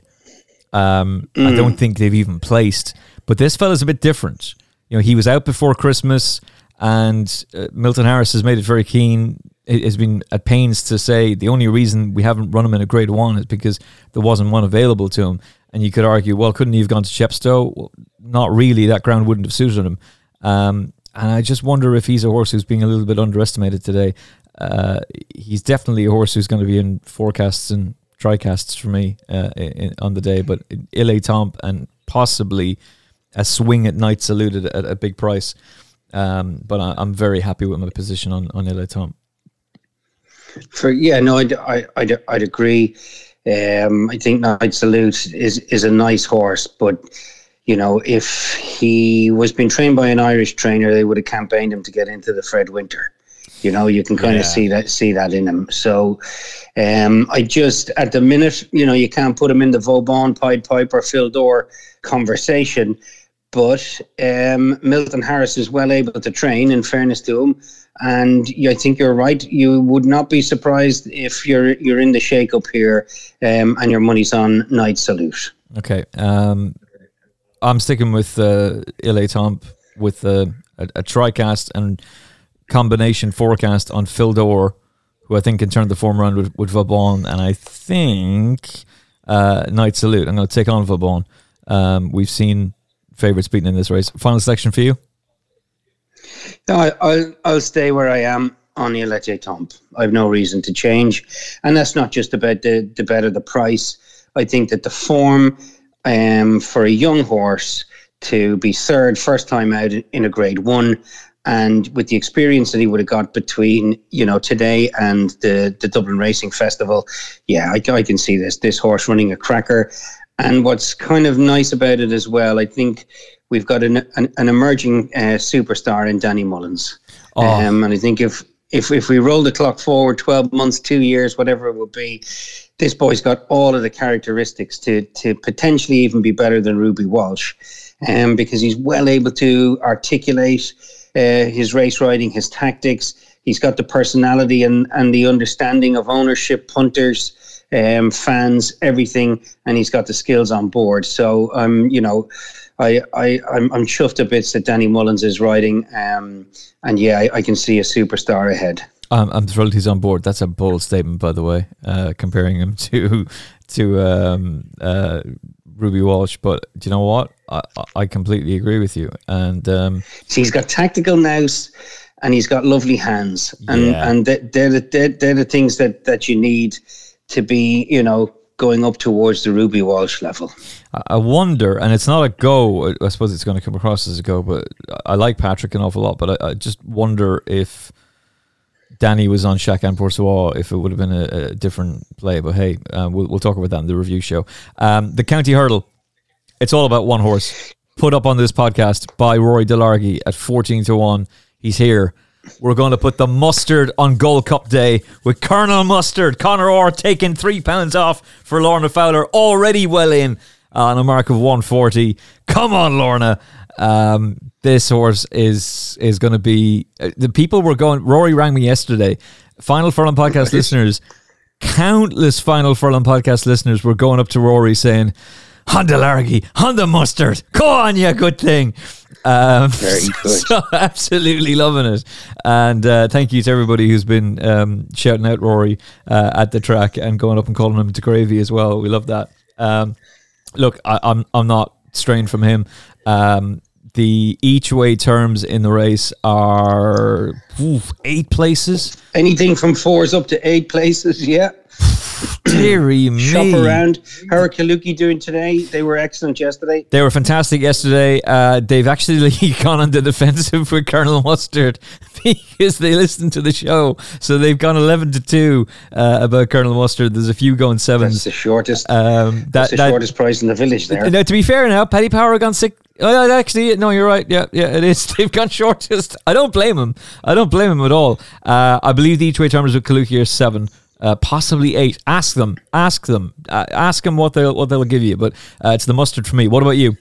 Um, mm. I don't think they've even placed. But this fella's a bit different. You know, he was out before Christmas. And uh, Milton Harris has made it very keen. It has been at pains to say the only reason we haven't run him in a grade one is because there wasn't one available to him. And you could argue, well, couldn't he have gone to Chepstow? Well, not really. That ground wouldn't have suited him. Um, and I just wonder if he's a horse who's being a little bit underestimated today. Uh, he's definitely a horse who's going to be in forecasts and tricasts for me uh, in, on the day. But Etait-Temps and possibly a swing at Knight Salute at a big price. Um, but I, am very happy with my position on on Etait-Temps.
For yeah, no, I'd I, I'd, I'd agree. Um, I think Knight Salute is is a nice horse, but you know, if he was being trained by an Irish trainer, they would have campaigned him to get into the Fred Winter. You know, you can kind yeah. of see that see that in him. So, um, I just at the minute, you know, you can't put him in the Vauban, Pied Piper, Fil Dor conversation but um, Milton Harris is well able to train, in fairness to him. And I think you're right. You would not be surprised if you're you're in the shake up here um, and your money's on Knight Salute.
Okay. Um, I'm sticking with uh, Etait-Temps with uh, a, a tricast and combination forecast on Fil Dor, who I think can turn the form around with, with Vauban. And I think uh, Knight Salute. I'm going to take on Vauban. Um, we've seen favourites beaten in this race. Final selection for you?
No, I, will I'll stay where I am on the Etait-Temps. I have no reason to change, and that's not just about the the better the price. I think that the form um, for a young horse to be third first time out in a Grade One, and with the experience that he would have got between you know today and the the Dublin Racing Festival, yeah, I, I can see this this horse running a cracker. And what's kind of nice about it as well, I think we've got an, an, an emerging uh, superstar in Danny Mullins. Oh. Um, and I think if, if, if we roll the clock forward 12 months, two years, whatever it will be, this boy's got all of the characteristics to, to potentially even be better than Ruby Walsh um, because he's well able to articulate uh, his race riding, his tactics. He's got the personality and, and the understanding of ownership, punters, um, fans, everything, and he's got the skills on board. So, um, you know, I, I, I'm, I'm chuffed a bit that Danny Mullins is riding, um, and yeah, I, I can see a superstar ahead.
Um, I'm thrilled he's on board. That's a bold statement, by the way, uh, comparing him to to um, uh, Ruby Walsh, but do you know what? I, I completely agree with you. And um,
so he's got tactical nous and he's got lovely hands, and yeah. and they're, the, they're, they're the things that that you need to be, you know, going up towards the Ruby Walsh level.
I wonder, and it's not a go. I suppose it's going to come across as a go, but I like Patrick an awful lot. But I, I just wonder if Danny was on Chacun Pour Soi, if it would have been a, a different play. But hey, uh, we'll, we'll talk about that in the review show. Um, the county hurdle. It's all about one horse. Put up on this podcast by Rory Delargy at fourteen to one. He's here. We're going to put the mustard on Gold Cup Day with Colonel Mustard. Conor Orr taking three pounds off for Lorna Fowler, already well in on a mark of 140. Come on, Lorna. Um, this horse is is going to be. Uh, the people were going. Rory rang me yesterday. Final Furlong podcast listeners, countless Final Furlong podcast listeners were going up to Rory saying, Honda Largy, Honda Mustard, go on, you good thing. Um, Very good. So absolutely loving it. And uh, thank you to everybody who's been um, shouting out Rory uh, at the track and going up and calling him to gravy as well. We love that. Um, look, I, am I'm, I'm not straying from him. Um, the each way terms in the race are oof, eight places.
Anything from fours up to eight places, yeah.
Deary me.
Shop around. How are Kalooki doing today? They were excellent yesterday.
They were fantastic yesterday. Uh, they've actually gone on the defensive with Colonel Mustard because they listened to the show. So they've gone 11 to 2 uh, about Colonel Mustard. There's a few going sevens.
That's the shortest. Um, that, that's the that, shortest price in the village there.
Now, to be fair now, Paddy Power gone six. Oh, actually, no, you're right. Yeah, yeah, it is. They've gone shortest. I don't blame him. I don't blame him at all. Uh, I believe the each way terms with Kalooki are seven uh, possibly eight. Ask them, ask them, uh, ask them what they'll what they'll give you. But uh, it's the mustard for me. What about you?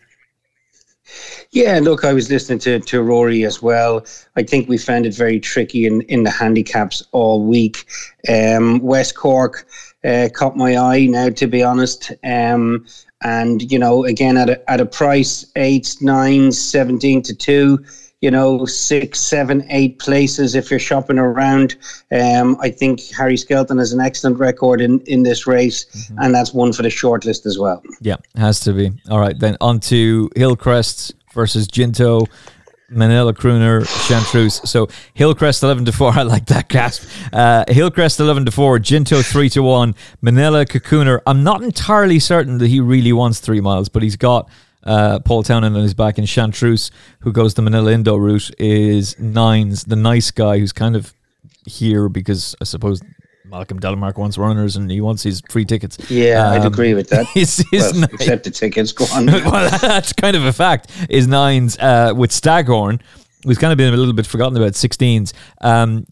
Yeah, look, I was listening to, to Rory as well. I think we found it very tricky in, in the handicaps all week. Um, West Cork uh, caught my eye now, to be honest. Um, and, you know, again, at a, at a price, 8, 9, 17 to 2 you know, six, seven, eight places if you're shopping around. Um, I think Harry Skelton has an excellent record in, in this race, mm-hmm. and that's one for the short list as well.
Yeah, has to be. All right, then on to Hillcrest versus Ginto. Minella Crooner, Chantreuse. So Hillcrest eleven to four. I like that gasp. Uh, Hillcrest eleven to four. Ginto three to one. Minella Crooner. I'm not entirely certain that he really wants three miles, but he's got uh, Paul Townend on his back, and Chantreuse, who goes the Minella Indo route, is Nines, the nice guy who's kind of here because I suppose Malcolm Denmark wants runners and he wants his free tickets.
Yeah, um, I'd agree with that. His, his well, except the tickets, go on.
well, that's kind of a fact. Is Nines uh, with Staghorn, who's kind of been a little bit forgotten about, 16s. Um,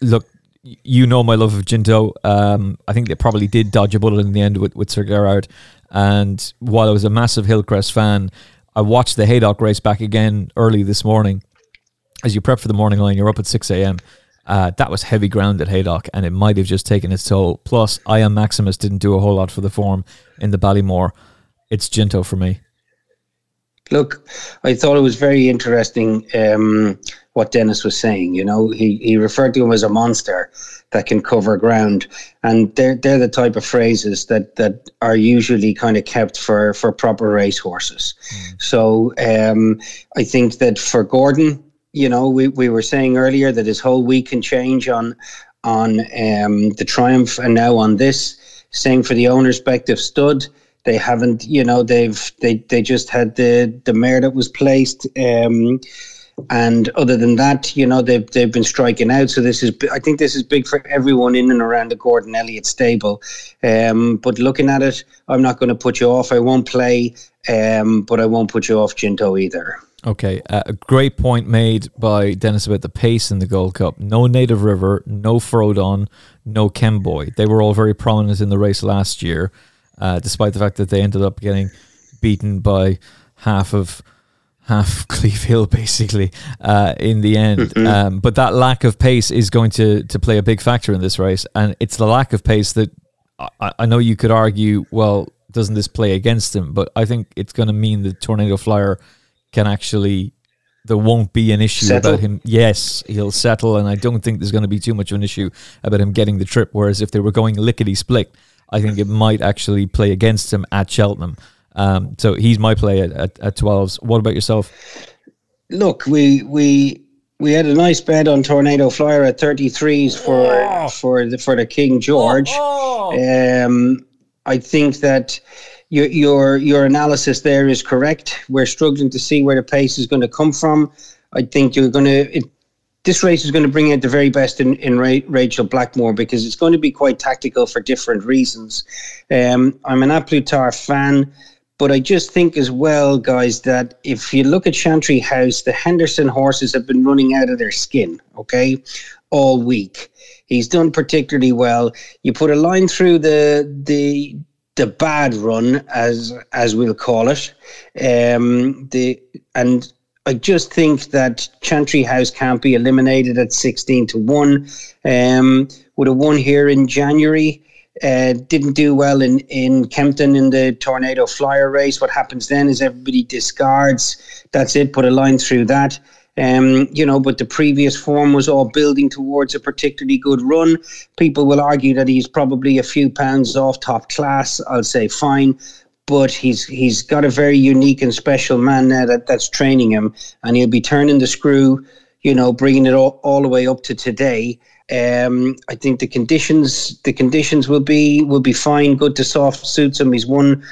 look, you know my love of Ginto. Um, I think they probably did dodge a bullet in the end with, with Sir Gerhard. And while I was a massive Hillcrest fan, I watched the Haydock race back again early this morning. As you prep for the morning line, you're up at 6 a.m. Uh, that was heavy ground at Haydock, and it might have just taken its toll. Plus, I am Maximus didn't do a whole lot for the form in the Ballymore. It's Ginto for me.
Look, I thought it was very interesting um, what Denis was saying. You know, he, he referred to him as a monster that can cover ground, and they're they're the type of phrases that that are usually kind of kept for for proper race horses. Mm. So um, I think that for Gordon, you know, we, we were saying earlier that his whole week can change on on um, the Triumph and now on this. Same for the owner's Bective stud they haven't you know they've they they just had the the mare that was placed um, and other than that you know they've they've been striking out. So this is i think this is big for everyone in and around the gordon elliott stable. Um, but looking at it i'm not going to put you off. I won't play um, but i won't put you off Ginto either.
Okay, uh, a great point made by Denis about the pace in the Gold Cup. No Native River, no Frodon, no Kemboy. They were all very prominent in the race last year uh, despite the fact that they ended up getting beaten by half of half Cleeve Hill basically uh, in the end. Mm-hmm. Um, but that lack of pace is going to to play a big factor in this race, and it's the lack of pace that I, I know you could argue. Well, doesn't this play against him? But I think it's going to mean that Tornado Flyer can actually. There won't be an issue settle. about him. Yes, he'll settle, and I don't think there's going to be too much of an issue about him getting the trip. Whereas if they were going lickety split, I think it might actually play against him at Cheltenham. Um, so he's my play at, at, at 12s. What about yourself?
Look, we we we had a nice bet on Tornado Flyer at 33s for oh. for the for the King George. Oh, oh. Um, I think that your your your analysis there is correct. We're struggling to see where the pace is going to come from. I think you're going to. This race is going to bring out the very best in, in Rachel Blackmore because it's going to be quite tactical for different reasons. Um, I'm an A Plus Tard fan. But I just think as well, guys, that if you look at Chantry House, the Henderson horses have been running out of their skin, okay, all week. He's done particularly well. You put a line through the the the bad run, as as we'll call it, um, the and I just think that Chantry House can't be eliminated at sixteen to one. Um, would have won here in January. Uh, didn't do well in, in Kempton in the Tornado Flyer race. What happens then is everybody discards. That's it. Put a line through that. Um, you know, but the previous form was all building towards a particularly good run. People will argue that he's probably a few pounds off top class. I'll say fine, but he's he's got a very unique and special man there that, that's training him, and he'll be turning the screw. You know, bringing it all, all the way up to today. Um, I think the conditions the conditions will be will be fine. Good to soft suits him. He's won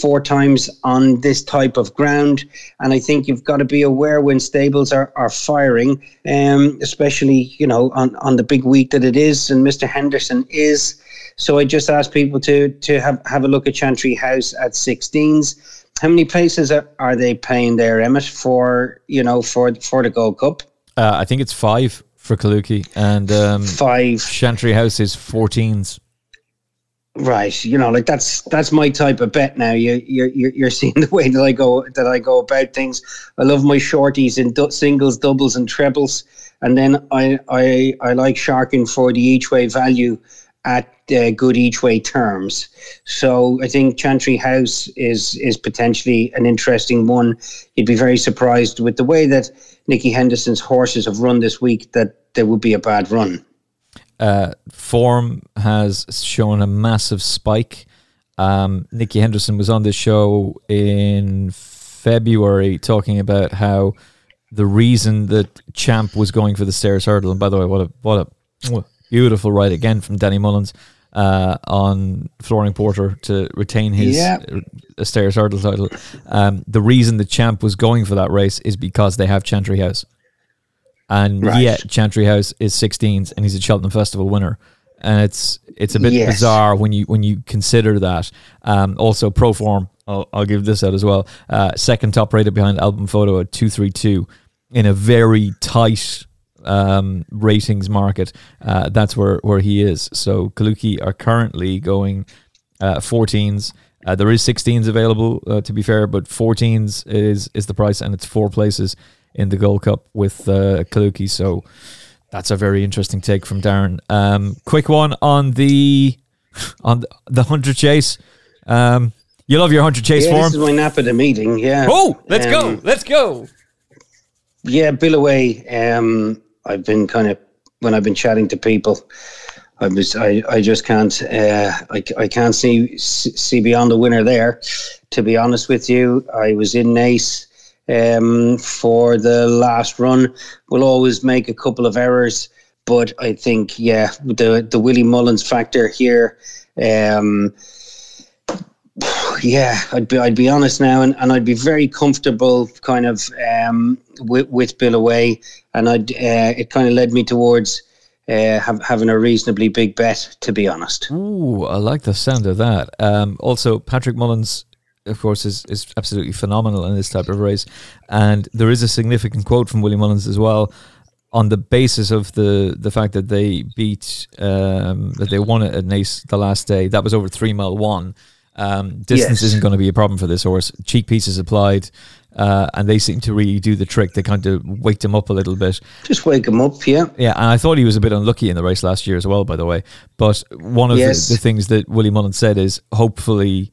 four times on this type of ground, and I think you've got to be aware when stables are, are firing, um, especially you know on, on the big week that it is, and Mr. Henderson is. So I just ask people to to have have a look at Chantry House at 16s. How many places are, are they paying there, Emmet, for you know for for the Gold Cup?
Uh, I think it's five for Kalooki and um,
five
Chantry House is 14s.
Right, you know, like that's that's my type of bet now. You you're you're seeing the way that I go that I go about things. I love my shorties in du- singles, doubles, and trebles, and then I I I like sharking for the each way value at uh, good each way terms. So I think Chantry House is is potentially an interesting one. You'd be very surprised with the way that Nicky Henderson's horses have run this week that there would be a bad run.
Uh, form has shown a massive spike. Um, Nicky Henderson was on this show in February talking about how the reason that Champ was going for the Stayers' Hurdle, and by the way, what a what a beautiful ride again from Danny Mullins uh, on Flooring Porter to retain his. Uh, Stayers' Hurdle title. Um, the reason the champ was going for that race is because they have Chantry House. And right. yet Chantry House is 16s and he's a Cheltenham Festival winner. And it's it's a bit yes. bizarre when you when you consider that. Um, also, Proform, I'll, I'll give this out as well. Uh, second top rated behind Al Boum Photo at 232 in a very tight um, ratings market, uh, that's where, where he is. So Kalooki are currently going uh, 14s. Uh, there is 16s available, uh, to be fair, but 14s is is the price, and it's four places in the Gold Cup with uh, Kalooki. So that's a very interesting take from Darren. Um, quick one on the on the, hunter chase. Um, you love your hunter chase
yeah,
form.
This is my nap at the meeting. Yeah.
Oh, let's um, go. Let's go.
Yeah, Billaway. Um, I've been kind of when I've been chatting to people, I was I, I just can't uh, I, I can't see see beyond the winner there. To be honest with you, I was in Naas um, for the last run. We'll always make a couple of errors, but I think yeah, the the Willie Mullins factor here. Um, yeah, I'd be I'd be honest now, and, and I'd be very comfortable, kind of um, with with Billaway, and I'd uh, it kind of led me towards uh, have, having a reasonably big bet, to be honest.
Ooh, I like the sound of that. Um, also, Patrick Mullins, of course, is is absolutely phenomenal in this type of race, and there is a significant quote from Willie Mullins as well. On the basis of the, the fact that they beat um, that they won it at Naas the last day, that was over three mile one um, distance yes. isn't going to be a problem for this horse. Cheek pieces applied, uh, and they seem to really do the trick. They kind of waked him up a little bit.
Just wake him up, yeah.
Yeah, and I thought he was a bit unlucky in the race last year as well, by the way. But one of yes. the, the, things that Willie Mullins said is hopefully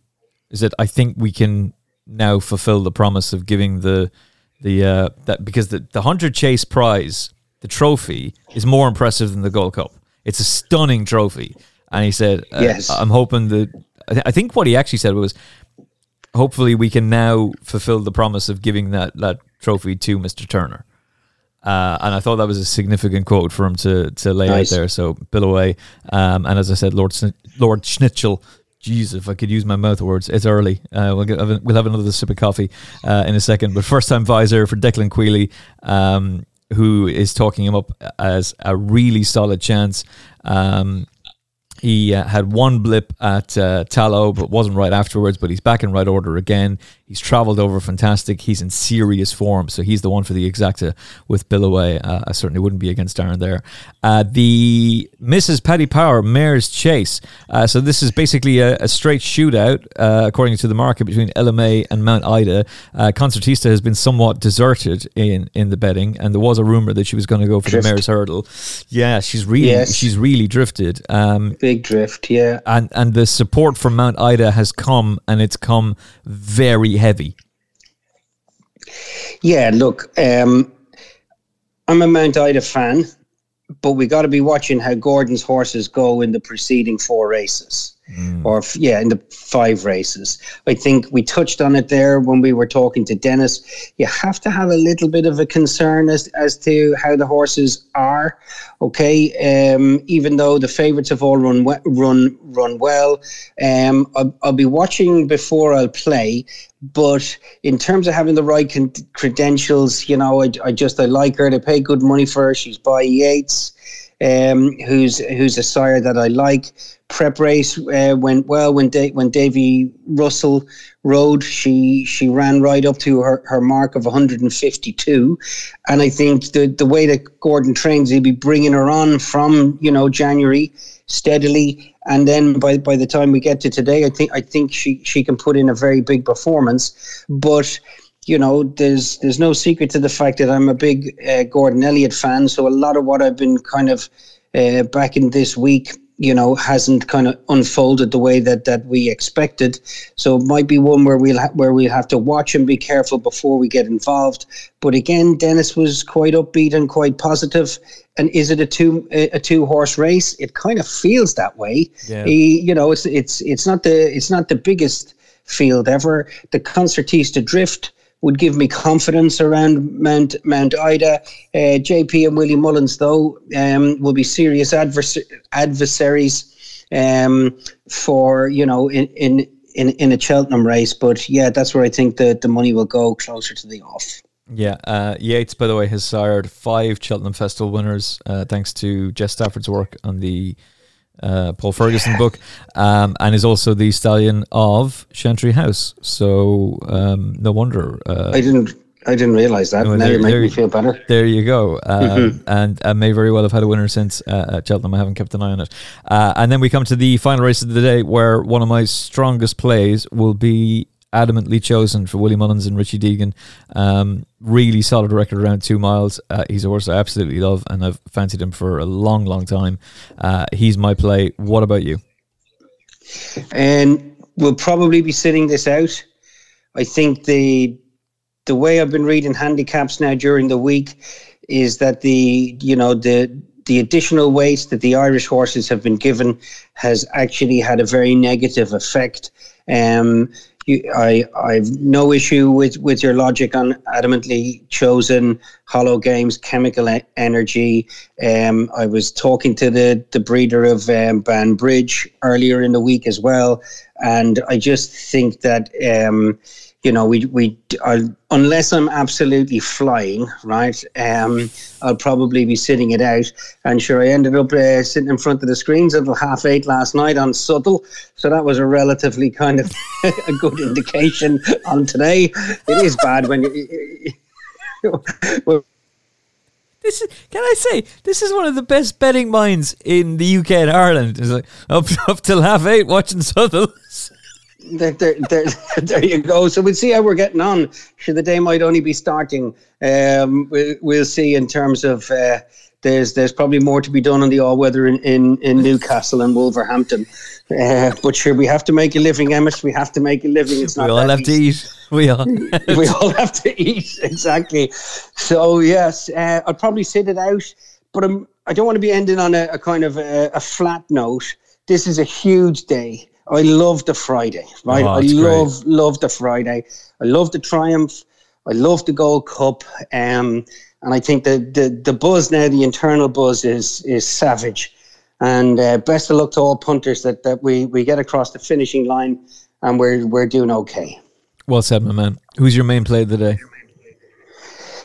is that I think we can now fulfill the promise of giving the the uh, that because the the hunter chase prize, the trophy, is more impressive than the Gold Cup. It's a stunning trophy. And he said, uh,
"Yes,
I'm hoping that I, th- I think what he actually said was hopefully we can now fulfill the promise of giving that that trophy to Mr. Turner. Uh, and I thought that was a significant quote for him to to lay nice. out there. So Billaway. Um, and as I said, Lord Sn- Lord Schnitzel. Jeez, if I could use my mouth words, it's early. Uh, we'll, get, we'll have another sip of coffee uh, in a second. But first time visor for Declan Queally, um, who is talking him up as a really solid chance. Um, he uh, had one blip at uh, Tallow, but wasn't right afterwards. But he's back in right order again. He's travelled over fantastic. He's in serious form, so he's the one for the exacta with Billaway. Uh, I certainly wouldn't be against Darren there. Uh, the Mrs. Paddy Power Mare's Chase. Uh, so this is basically a, a straight shootout, uh, according to the market, between Elimay and Mount Ida. Uh, Concertista has been somewhat deserted in, in the betting, and there was a rumor that she was going to go for drift. the Mare's Hurdle. Yeah, she's really yes. she's really drifted.
Um, Big drift, yeah.
And and the support from Mount Ida has come, and it's come very heavy.
Yeah, look, um, I'm a Mount Ida fan, but we got to be watching how Gordon's horses go in the preceding four races. Mm. Or yeah, in the five races, I think we touched on it there when we were talking to Denis. You have to have a little bit of a concern as as to how the horses are. Okay, um, even though the favourites have all run run run well, um, I'll, I'll, be watching before I'll play. But in terms of having the right con- credentials, you know, I, I just I like her. They pay good money for her. She's by Yeats um, who's who's a sire that I like. Prep race uh, went well when da- when Davy Russell rode. She she ran right up to her, her mark of 152, and I think the the way that Gordon trains, he'll be bringing her on from you know January steadily, and then by by the time we get to today, I think I think she she can put in a very big performance, but you know, there's there's no secret to the fact that I'm a big uh, Gordon Elliott fan. So a lot of what I've been kind of uh, back in this week, you know, hasn't kind of unfolded the way that that we expected. So it might be one where we'll ha- where we'll have to watch and be careful before we get involved. But again, Denis was quite upbeat and quite positive. And is it a two a two horse race? It kind of feels that way. Yeah. He, you know, it's it's it's not the it's not the biggest field ever. The Concertista Drift would give me confidence around Mount Mount Ida. Uh, JP and Willie Mullins, though, um, will be serious advers- adversaries um, for you know in, in in in a Cheltenham race. But yeah, that's where I think the the money will go closer to the off.
Yeah, uh, Yeats, by the way, has sired five Cheltenham Festival winners uh, thanks to Jess Stafford's work on the uh, Paul Ferguson book, um, and is also the stallion of Chantry House. So um, no wonder.
Uh, I didn't. I didn't realize that. No, now you make me feel better.
There you go. Um, mm-hmm. And uh, may very well have had a winner since uh, at Cheltenham. I haven't kept an eye on it. Uh, and then we come to the final race of the day, where one of my strongest plays will be adamantly chosen for Willie Mullins and Richie Deegan. Um, really solid record around two miles. Uh, he's a horse I absolutely love, and I've fancied him for a long, long time. Uh, he's my play. What about you?
And we'll probably be sitting this out. I think the the way I've been reading handicaps now during the week is that the you know the the additional weight that the Irish horses have been given has actually had a very negative effect. Um, you, I I've no issue with with your logic on adamantly chosen hollow games, chemical e- energy. Um, I was talking to the the breeder of um, Banbridge earlier in the week as well, and I just think that. Um, you know, we we uh, unless I'm absolutely flying, right? Um, I'll probably be sitting it out. And sure, I ended up uh, sitting in front of the screens until half eight last night on Subtle, so that was a relatively kind of a good indication on today. It is bad when you.
this is, can I say this is one of the best betting minds in the UK and Ireland. It's like up up till half eight watching Subtle.
There, there, there, you go. So we'll see how we're getting on. Sure, the day might only be starting. Um, we'll, we'll see in terms of uh, there's there's probably more to be done on the all weather in, in, in Newcastle and Wolverhampton. Uh, but sure, we have to make a living, Emmet. We have to make a living. It's not
we all have easy. to eat. We all
we all have to eat exactly. So yes, uh, I'll probably sit it out, but I'm, I don't want to be ending on a, a kind of a, a flat note. This is a huge day I love the Friday, right?
Oh,
I love
great.
love the Friday. I love the triumph. I love the Gold Cup. Um, and I think the, the the buzz now, the internal buzz is is savage. And uh, best of luck to all punters that, that we, we get across the finishing line and we're we're doing okay.
Well said, my man. Who's your main play of the day?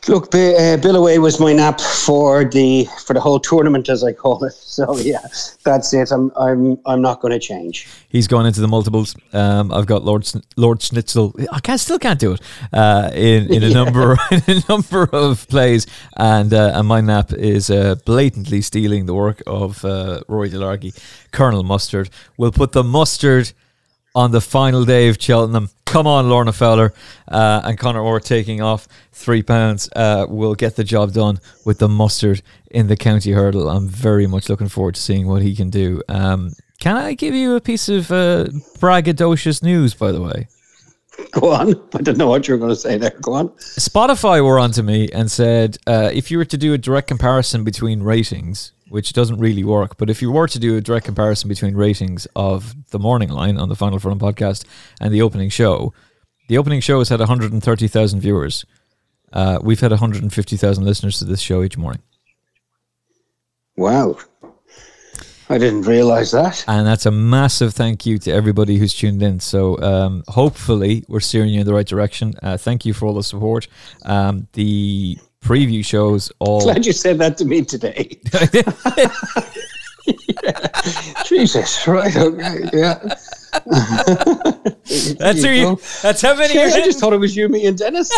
Look, Bi- uh, Billaway was my nap for the for the whole tournament, as I call it. So yeah, that's it. I'm I'm I'm not going to change.
He's gone into the multiples. Um, I've got Lord Sn- Lord Schnitzel. I can still can't do it uh, in in a number in a number of plays, and uh, and my nap is uh, blatantly stealing the work of uh, Rory Delargy. Colonel Mustard We'll put the mustard on the final day of Cheltenham. Come on, Lorna Fowler uh, and Conor Orr taking off three pounds. Uh, will get the job done with the mustard in the county hurdle. I'm very much looking forward to seeing what he can do. Um, can I give you a piece of uh, braggadocious news, by the way?
Go on. I don't know what you were going to say there. Go on.
Spotify were onto me and said uh, if you were to do a direct comparison between ratings, which doesn't really work, but if you were to do a direct comparison between ratings of the morning line on the Final Furlong podcast and the opening show, the opening show has had 130,000 viewers. Uh, we've had 150,000 listeners to this show each morning.
Wow. I didn't realize that.
And that's a massive thank you to everybody who's tuned in. So um, hopefully we're steering you in the right direction. Uh, thank you for all the support. Um, the preview shows all.
Glad you said that to me today. Jesus, right? Okay, yeah.
That's who you. That's how many
Yeah, I just thought it was you, me, and Denis.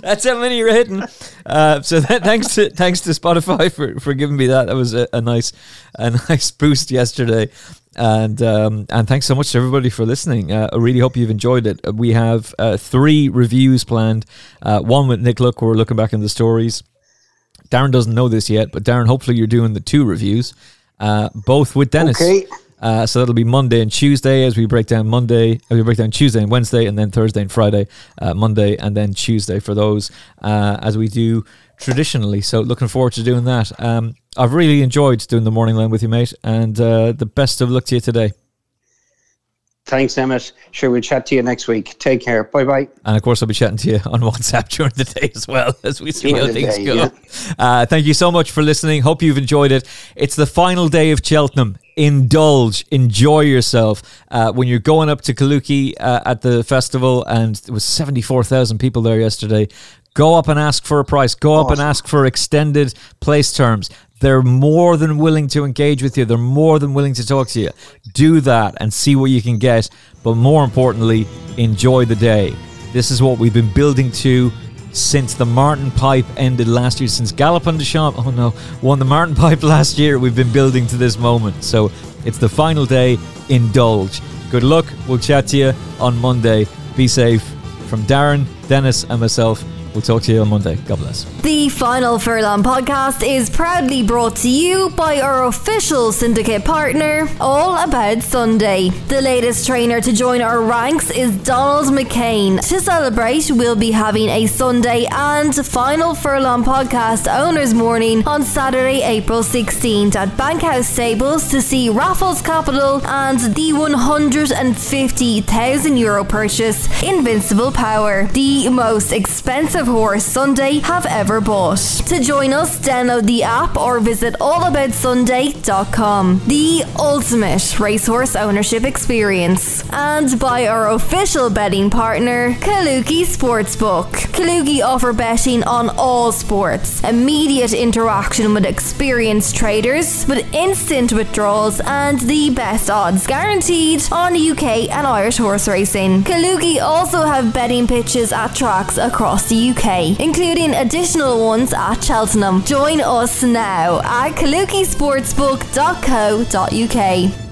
That's how many you're hitting. Uh, so that, thanks to thanks to Spotify for, for giving me that. That was a, a nice a nice boost yesterday, and um, and thanks so much to everybody for listening. Uh, I really hope you've enjoyed it. Uh, We have uh, three reviews planned. Uh, one with Nick Luck, where we're looking back in the stories. Darren doesn't know this yet, but Darren, hopefully you're doing the two reviews, uh, both with Denis.
Okay.
Uh, so that'll be Monday and Tuesday as we break down Monday, we break down Tuesday and Wednesday, and then Thursday and Friday, uh, Monday and then Tuesday for those uh, as we do traditionally. So looking forward to doing that. Um, I've really enjoyed doing the morning line with you, mate, and uh, the best of luck to you today.
Thanks, Emmet. Sure, we'll chat to you next week. Take care. Bye bye.
And of course, I'll be chatting to you on WhatsApp during the day as well as we see how
During the
things
day,
go.
yeah.
Uh, thank you so much for listening. Hope you've enjoyed it. It's the final day of Cheltenham. Indulge, enjoy yourself. Uh, when you're going up to Kalooki uh, at the festival, and there was 74,000 people there yesterday, go up and ask for a price. Go up and ask for extended place terms. They're more than willing to engage with you. They're more than willing to talk to you. Do that and see what you can get. But more importantly, enjoy the day. This is what we've been building to since the Martin Pipe ended last year. Since Galopin Des Champs, oh no, won the Martin Pipe last year. We've been building to this moment. So it's the final day. Indulge. Good luck. We'll chat to you on Monday. Be safe. From Darren, Denis, and myself, we'll talk to you on Monday. God bless.
The Final Furlong podcast is proudly brought to you by our official syndicate partner, All About Sunday. The latest trainer to join our ranks is Donald McCain. To celebrate, we'll be having a Sunday and Final Furlong podcast owners morning on Saturday, April 16th at Bankhouse Stables to see Raffles Capital and the 150,000 euro purchase Invincible Power, the most expensive horse Sunday have ever bought. To join us, download the app or visit allaboutsunday.com. The ultimate racehorse ownership experience. And by our official betting partner, Kalooki Sportsbook. Kalooki offer betting on all sports, immediate interaction with experienced traders, with instant withdrawals and the best odds guaranteed on UK and Irish horse racing. Kalooki also have betting pitches at tracks across the UK, including additional ones at Cheltenham. Join us now at kalookisportsbook.co.uk.